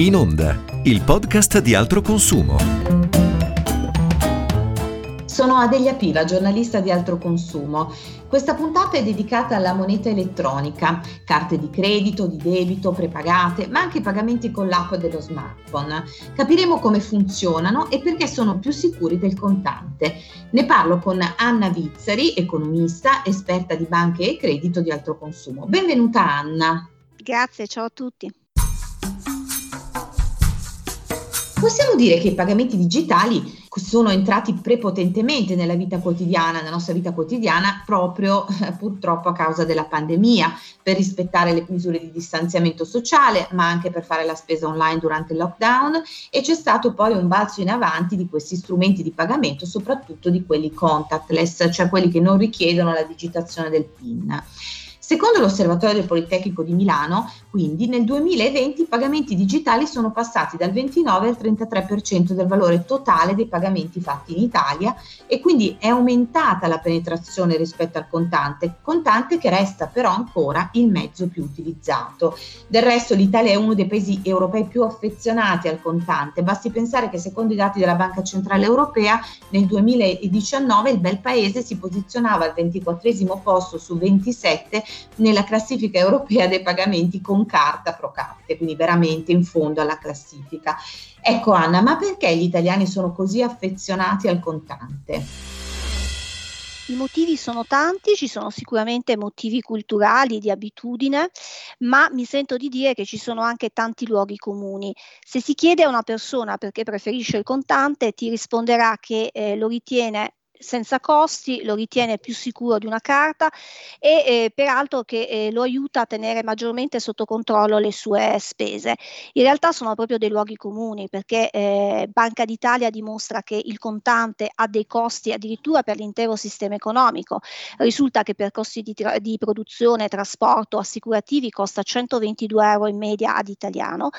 In Onda, il podcast di altro consumo. Sono Adelia Piva, giornalista di altro consumo. Questa puntata è dedicata alla moneta elettronica, carte di credito, di debito, prepagate, ma anche pagamenti con l'app dello smartphone. Capiremo come funzionano e perché sono più sicuri del contante. Ne parlo con Anna Vizzari, economista, esperta di banche e credito di altro consumo. Benvenuta Anna. Grazie, ciao a tutti. Possiamo dire che i pagamenti digitali sono entrati prepotentemente nella vita quotidiana, nella nostra vita quotidiana, proprio eh, purtroppo a causa della pandemia, per rispettare le misure di distanziamento sociale, ma anche per fare la spesa online durante il lockdown e c'è stato poi un balzo in avanti di questi strumenti di pagamento, soprattutto di quelli contactless, cioè quelli che non richiedono la digitazione del PIN. Secondo l'Osservatorio del Politecnico di Milano, quindi, nel 2020 i pagamenti digitali sono passati dal 29 al 33% del valore totale dei pagamenti fatti in Italia e quindi è aumentata la penetrazione rispetto al contante, contante che resta però ancora il mezzo più utilizzato. Del resto l'Italia è uno dei paesi europei più affezionati al contante, basti pensare che secondo i dati della Banca Centrale Europea nel 2019 il bel paese si posizionava al 24 posto su 27 nella classifica europea dei pagamenti con carta pro capite, quindi veramente in fondo alla classifica. Ecco Anna, ma perché gli italiani sono così affezionati al contante? I motivi sono tanti, ci sono sicuramente motivi culturali, di abitudine, ma mi sento di dire che ci sono anche tanti luoghi comuni. Se si chiede a una persona perché preferisce il contante, ti risponderà che eh, lo ritiene senza costi, lo ritiene più sicuro di una carta e eh, peraltro che eh, lo aiuta a tenere maggiormente sotto controllo le sue spese. In realtà sono proprio dei luoghi comuni perché eh, Banca d'Italia dimostra che il contante ha dei costi addirittura per l'intero sistema economico. Risulta che per costi di, tra- di produzione, trasporto, assicurativi costa 122 euro in media ad italiano.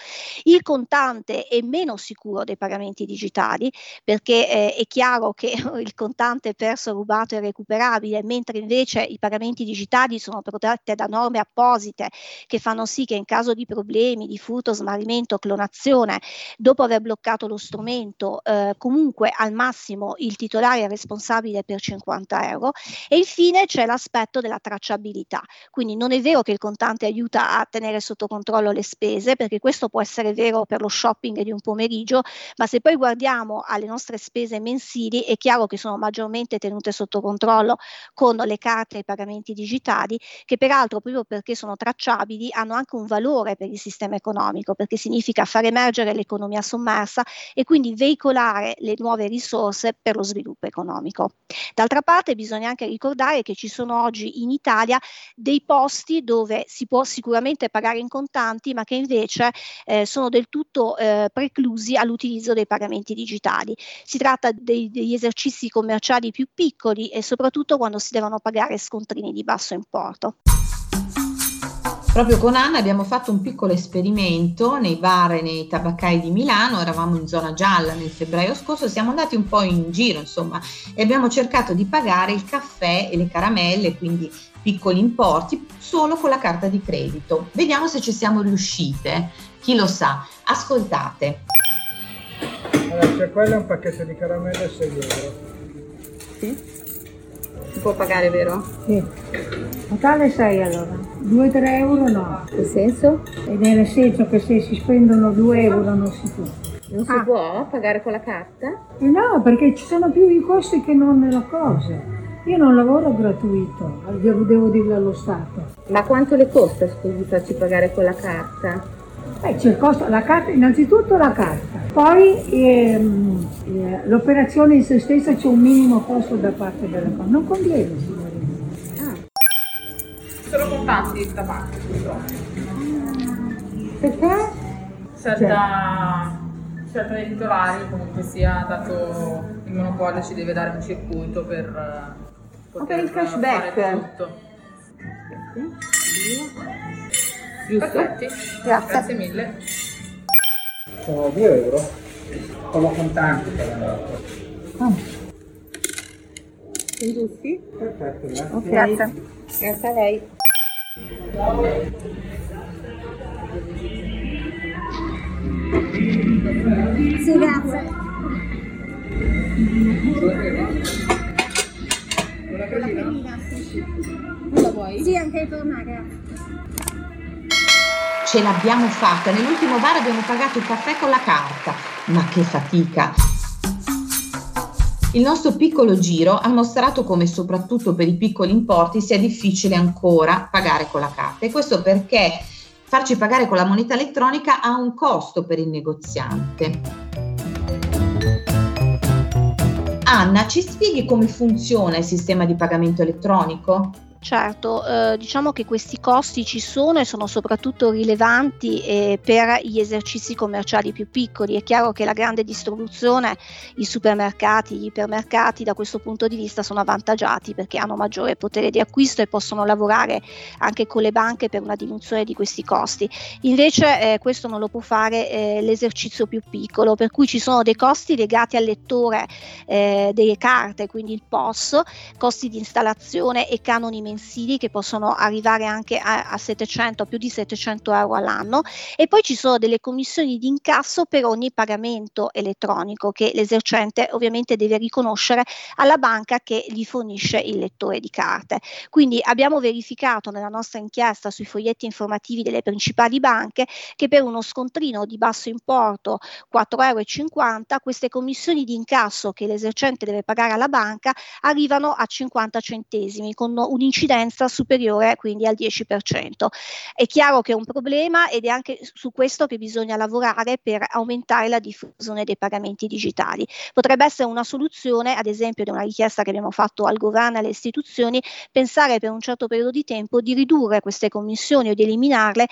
Il contante è meno sicuro dei pagamenti digitali perché eh, è chiaro che il contante contante perso, rubato e recuperabile, mentre invece i pagamenti digitali sono protetti da norme apposite che fanno sì che in caso di problemi di furto, smarrimento, clonazione, dopo aver bloccato lo strumento, eh, comunque al massimo il titolare è responsabile per 50 euro. E infine c'è l'aspetto della tracciabilità. Quindi non è vero che il contante aiuta a tenere sotto controllo le spese, perché questo può essere vero per lo shopping di un pomeriggio, ma se poi guardiamo alle nostre spese mensili è chiaro che sono maggiormente maggiormente tenute sotto controllo con le carte e i pagamenti digitali, che peraltro proprio perché sono tracciabili hanno anche un valore per il sistema economico, perché significa far emergere l'economia sommersa e quindi veicolare le nuove risorse per lo sviluppo economico. D'altra parte bisogna anche ricordare che ci sono oggi in Italia dei posti dove si può sicuramente pagare in contanti, ma che invece eh, sono del tutto eh, preclusi all'utilizzo dei pagamenti digitali. Si tratta dei, degli esercizi commerciali commerciali più piccoli e soprattutto quando si devono pagare scontrini di basso importo. Proprio con Anna abbiamo fatto un piccolo esperimento nei bar e nei tabaccai di Milano, eravamo in zona gialla nel febbraio scorso, siamo andati un po' in giro insomma e abbiamo cercato di pagare il caffè e le caramelle, quindi piccoli importi, solo con la carta di credito. Vediamo se ci siamo riuscite, chi lo sa. Ascoltate. Allora, c'è quello è un pacchetto di caramelle a 6 euro. Sì? Si può pagare, vero? Sì. Totale 6 allora. 2-3 euro no. Che senso? E nel senso che se si spendono 2 euro non si può. Non si ah. può pagare con la carta? Eh no, perché ci sono più i costi che non la cosa. Io non lavoro gratuito, devo, devo dirlo allo Stato. Ma quanto le costa, scusi, farci pagare con la carta? Eh, c'è il costo, la carta, innanzitutto la carta, poi ehm, eh, l'operazione in se stessa c'è un minimo costo da parte della cosa, non conviene signorina. Ah. Solo contanti il tabacco purtroppo. Perché? Scelta, scelta dei titolari, comunque sia dato il monopolio ci deve dare un circuito per poter per il cashback. fare tutto. Giusto? Perfetti. Grazie. Grazie mille. Sono 2 euro. Con la contante però. Ah. Sono giusti? Perfetto, grazie. Okay. Grazie. Grazie a lei. Sì, grazie. Una cremina? Non la vuoi? Sì, anche per me, grazie. Ce l'abbiamo fatta, nell'ultimo bar abbiamo pagato il caffè con la carta, ma che fatica! Il nostro piccolo giro ha mostrato come soprattutto per i piccoli importi sia difficile ancora pagare con la carta e questo perché farci pagare con la moneta elettronica ha un costo per il negoziante. Anna, ci spieghi come funziona il sistema di pagamento elettronico? Certo, eh, diciamo che questi costi ci sono e sono soprattutto rilevanti eh, per gli esercizi commerciali più piccoli. È chiaro che la grande distribuzione, i supermercati, gli ipermercati da questo punto di vista sono avvantaggiati perché hanno maggiore potere di acquisto e possono lavorare anche con le banche per una diminuzione di questi costi. Invece eh, questo non lo può fare eh, l'esercizio più piccolo, per cui ci sono dei costi legati al lettore eh, delle carte, quindi il POS, costi di installazione e canoni mensili che possono arrivare anche a, a 700, più di 700 euro all'anno e poi ci sono delle commissioni di incasso per ogni pagamento elettronico che l'esercente ovviamente deve riconoscere alla banca che gli fornisce il lettore di carte. Quindi abbiamo verificato nella nostra inchiesta sui foglietti informativi delle principali banche che per uno scontrino di basso importo 4,50 euro queste commissioni di incasso che l'esercente deve pagare alla banca arrivano a 50 centesimi con un'incidenza un'incidenza superiore quindi al 10%. È chiaro che è un problema ed è anche su questo che bisogna lavorare per aumentare la diffusione dei pagamenti digitali. Potrebbe essere una soluzione, ad esempio, di una richiesta che abbiamo fatto al governo e alle istituzioni, pensare per un certo periodo di tempo di ridurre queste commissioni o di eliminarle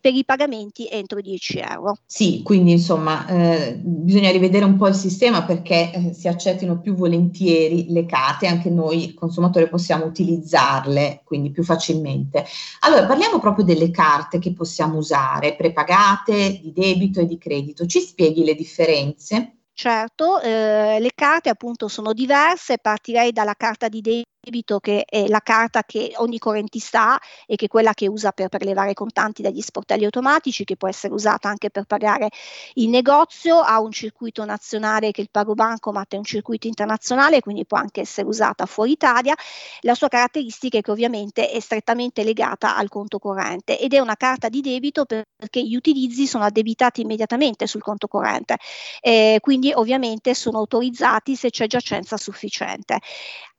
per i pagamenti entro 10 euro. Sì, quindi insomma eh, bisogna rivedere un po' il sistema perché eh, si accettino più volentieri le carte, anche noi consumatori possiamo utilizzarle quindi più facilmente. Allora parliamo proprio delle carte che possiamo usare, prepagate, di debito e di credito. Ci spieghi le differenze? Certo, eh, le carte appunto sono diverse, partirei dalla carta di debito debito che è la carta che ogni correntista ha e che è quella che usa per prelevare contanti dagli sportelli automatici, che può essere usata anche per pagare il negozio, ha un circuito nazionale che è il Pago Bancomat è un circuito internazionale, quindi può anche essere usata fuori Italia. La sua caratteristica è che ovviamente è strettamente legata al conto corrente ed è una carta di debito perché gli utilizzi sono addebitati immediatamente sul conto corrente, eh, quindi ovviamente sono autorizzati se c'è giacenza sufficiente.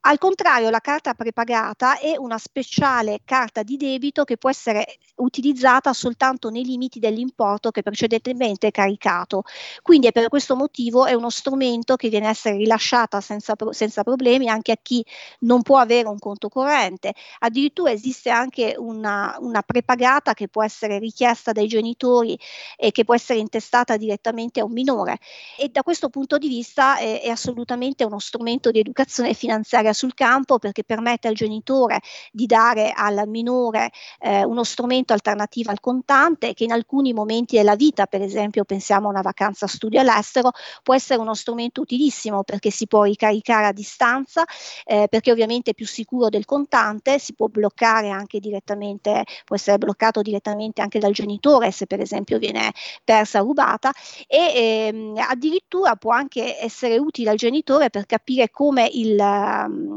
Al contrario, la carta prepagata è una speciale carta di debito che può essere utilizzata soltanto nei limiti dell'importo che precedentemente è caricato. Quindi è per questo motivo è uno strumento che viene a essere rilasciata senza, senza problemi anche a chi non può avere un conto corrente. Addirittura esiste anche una, una prepagata che può essere richiesta dai genitori e che può essere intestata direttamente a un minore. E da questo punto di vista è, è assolutamente uno strumento di educazione finanziaria sul campo perché permette al genitore di dare al minore eh, uno strumento alternativo al contante che in alcuni momenti della vita, per esempio pensiamo a una vacanza studio all'estero, può essere uno strumento utilissimo perché si può ricaricare a distanza, eh, perché ovviamente è più sicuro del contante, si può bloccare anche direttamente, può essere bloccato direttamente anche dal genitore se per esempio viene persa, rubata e ehm, addirittura può anche essere utile al genitore per capire come il,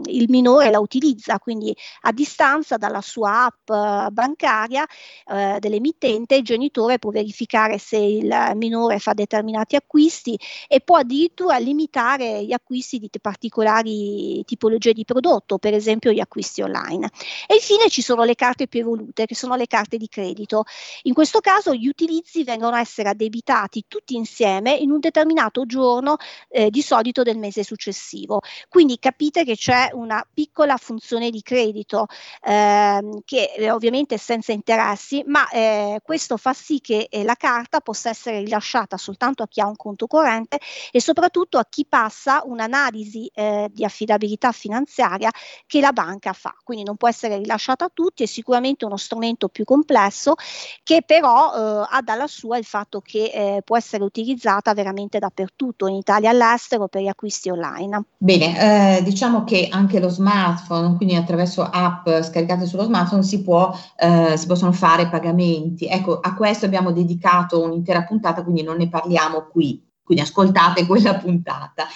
il minore la utilizza, quindi a distanza dalla sua app eh, bancaria eh, dell'emittente il genitore può verificare se il minore fa determinati acquisti e può addirittura limitare gli acquisti di particolari tipologie di prodotto, per esempio gli acquisti online. E infine ci sono le carte più evolute, che sono le carte di credito. In questo caso gli utilizzi vengono a essere addebitati tutti insieme in un determinato giorno, eh, di solito del mese successivo. Quindi capite che c'è una piccola funzione di credito ehm, che eh, ovviamente è senza interessi, ma eh, questo fa sì che eh, la carta possa essere rilasciata soltanto a chi ha un conto corrente e soprattutto a chi passa un'analisi eh, di affidabilità finanziaria che la banca fa. Quindi non può essere rilasciata a tutti, è sicuramente uno strumento più complesso che però eh, ha dalla sua il fatto che eh, può essere utilizzata veramente dappertutto, in Italia all'estero per gli acquisti online. Bene, diciamo che che anche lo smartphone, quindi attraverso app scaricate sullo smartphone, si, può, eh, si possono fare pagamenti. Ecco, a questo abbiamo dedicato un'intera puntata, quindi non ne parliamo qui. Quindi ascoltate quella puntata.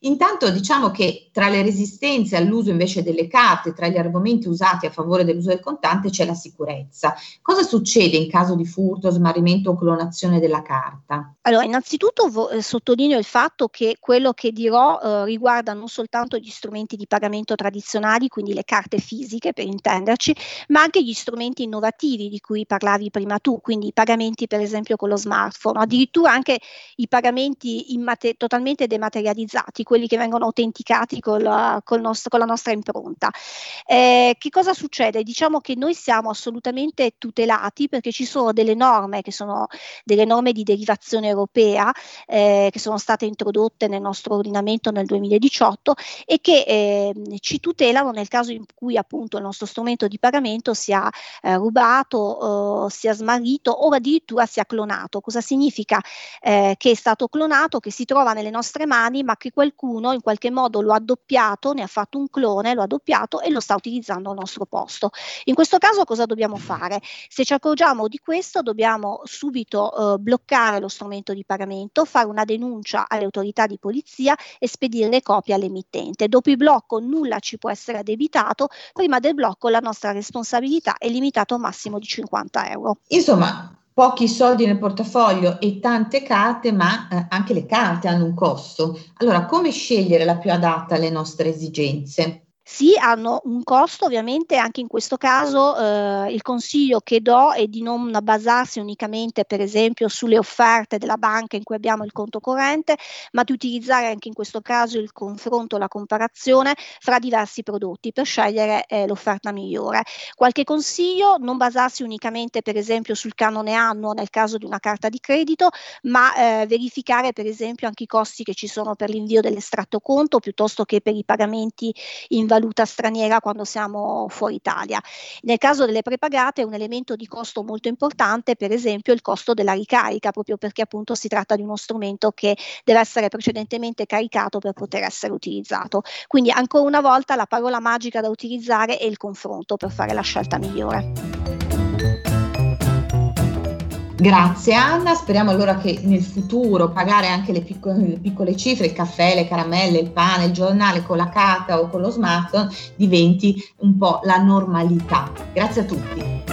Intanto diciamo che tra le resistenze all'uso invece delle carte, tra gli argomenti usati a favore dell'uso del contante c'è la sicurezza. Cosa succede in caso di furto, smarrimento o clonazione della carta? Allora, innanzitutto vo- eh, sottolineo il fatto che quello che dirò eh, riguarda non soltanto gli strumenti di pagamento tradizionali, quindi le carte fisiche per intenderci, ma anche gli strumenti innovativi di cui parlavi prima tu, quindi i pagamenti per esempio con lo smartphone, addirittura anche i pagamenti immate- totalmente dematerializzati, quelli che vengono autenticati col, col nostro, con la nostra impronta. Eh, che cosa succede? Diciamo che noi siamo assolutamente tutelati perché ci sono delle norme che sono delle norme di derivazione europea eh, che sono state introdotte nel nostro ordinamento nel 2018 e che eh, ci tutelano nel caso in cui appunto il nostro strumento di pagamento sia eh, rubato, sia smarrito o addirittura sia clonato. Cosa significa? Eh, che è stato clonato, che si trova nelle nostre mani ma che qualcuno qualcuno in qualche modo lo ha doppiato, ne ha fatto un clone, lo ha doppiato e lo sta utilizzando al nostro posto. In questo caso cosa dobbiamo fare? Se ci accorgiamo di questo dobbiamo subito eh, bloccare lo strumento di pagamento, fare una denuncia alle autorità di polizia e spedire le copie all'emittente. Dopo il blocco nulla ci può essere addebitato, prima del blocco la nostra responsabilità è limitata a un massimo di 50 euro. Insomma, pochi soldi nel portafoglio e tante carte, ma eh, anche le carte hanno un costo. Allora, come scegliere la più adatta alle nostre esigenze? Sì, hanno un costo, ovviamente anche in questo caso eh, il consiglio che do è di non basarsi unicamente per esempio sulle offerte della banca in cui abbiamo il conto corrente, ma di utilizzare anche in questo caso il confronto, la comparazione fra diversi prodotti per scegliere eh, l'offerta migliore. Qualche consiglio, non basarsi unicamente per esempio sul canone annuo nel caso di una carta di credito, ma eh, verificare per esempio anche i costi che ci sono per l'invio dell'estratto conto piuttosto che per i pagamenti in valuta straniera quando siamo fuori Italia. Nel caso delle prepagate un elemento di costo molto importante, per esempio il costo della ricarica, proprio perché appunto si tratta di uno strumento che deve essere precedentemente caricato per poter essere utilizzato. Quindi ancora una volta la parola magica da utilizzare è il confronto per fare la scelta migliore. Grazie Anna, speriamo allora che nel futuro pagare anche le piccole, le piccole, cifre, il caffè, le caramelle, il pane, il giornale con la carta o con lo smartphone diventi un po' la normalità. Grazie a tutti.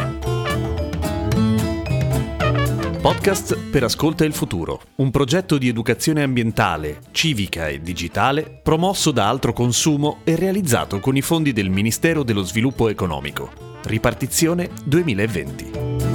Podcast per Ascolta il Futuro, un progetto di educazione ambientale, civica e digitale promosso da Altro Consumo e realizzato con i fondi del Ministero dello Sviluppo Economico. Ripartizione 2020.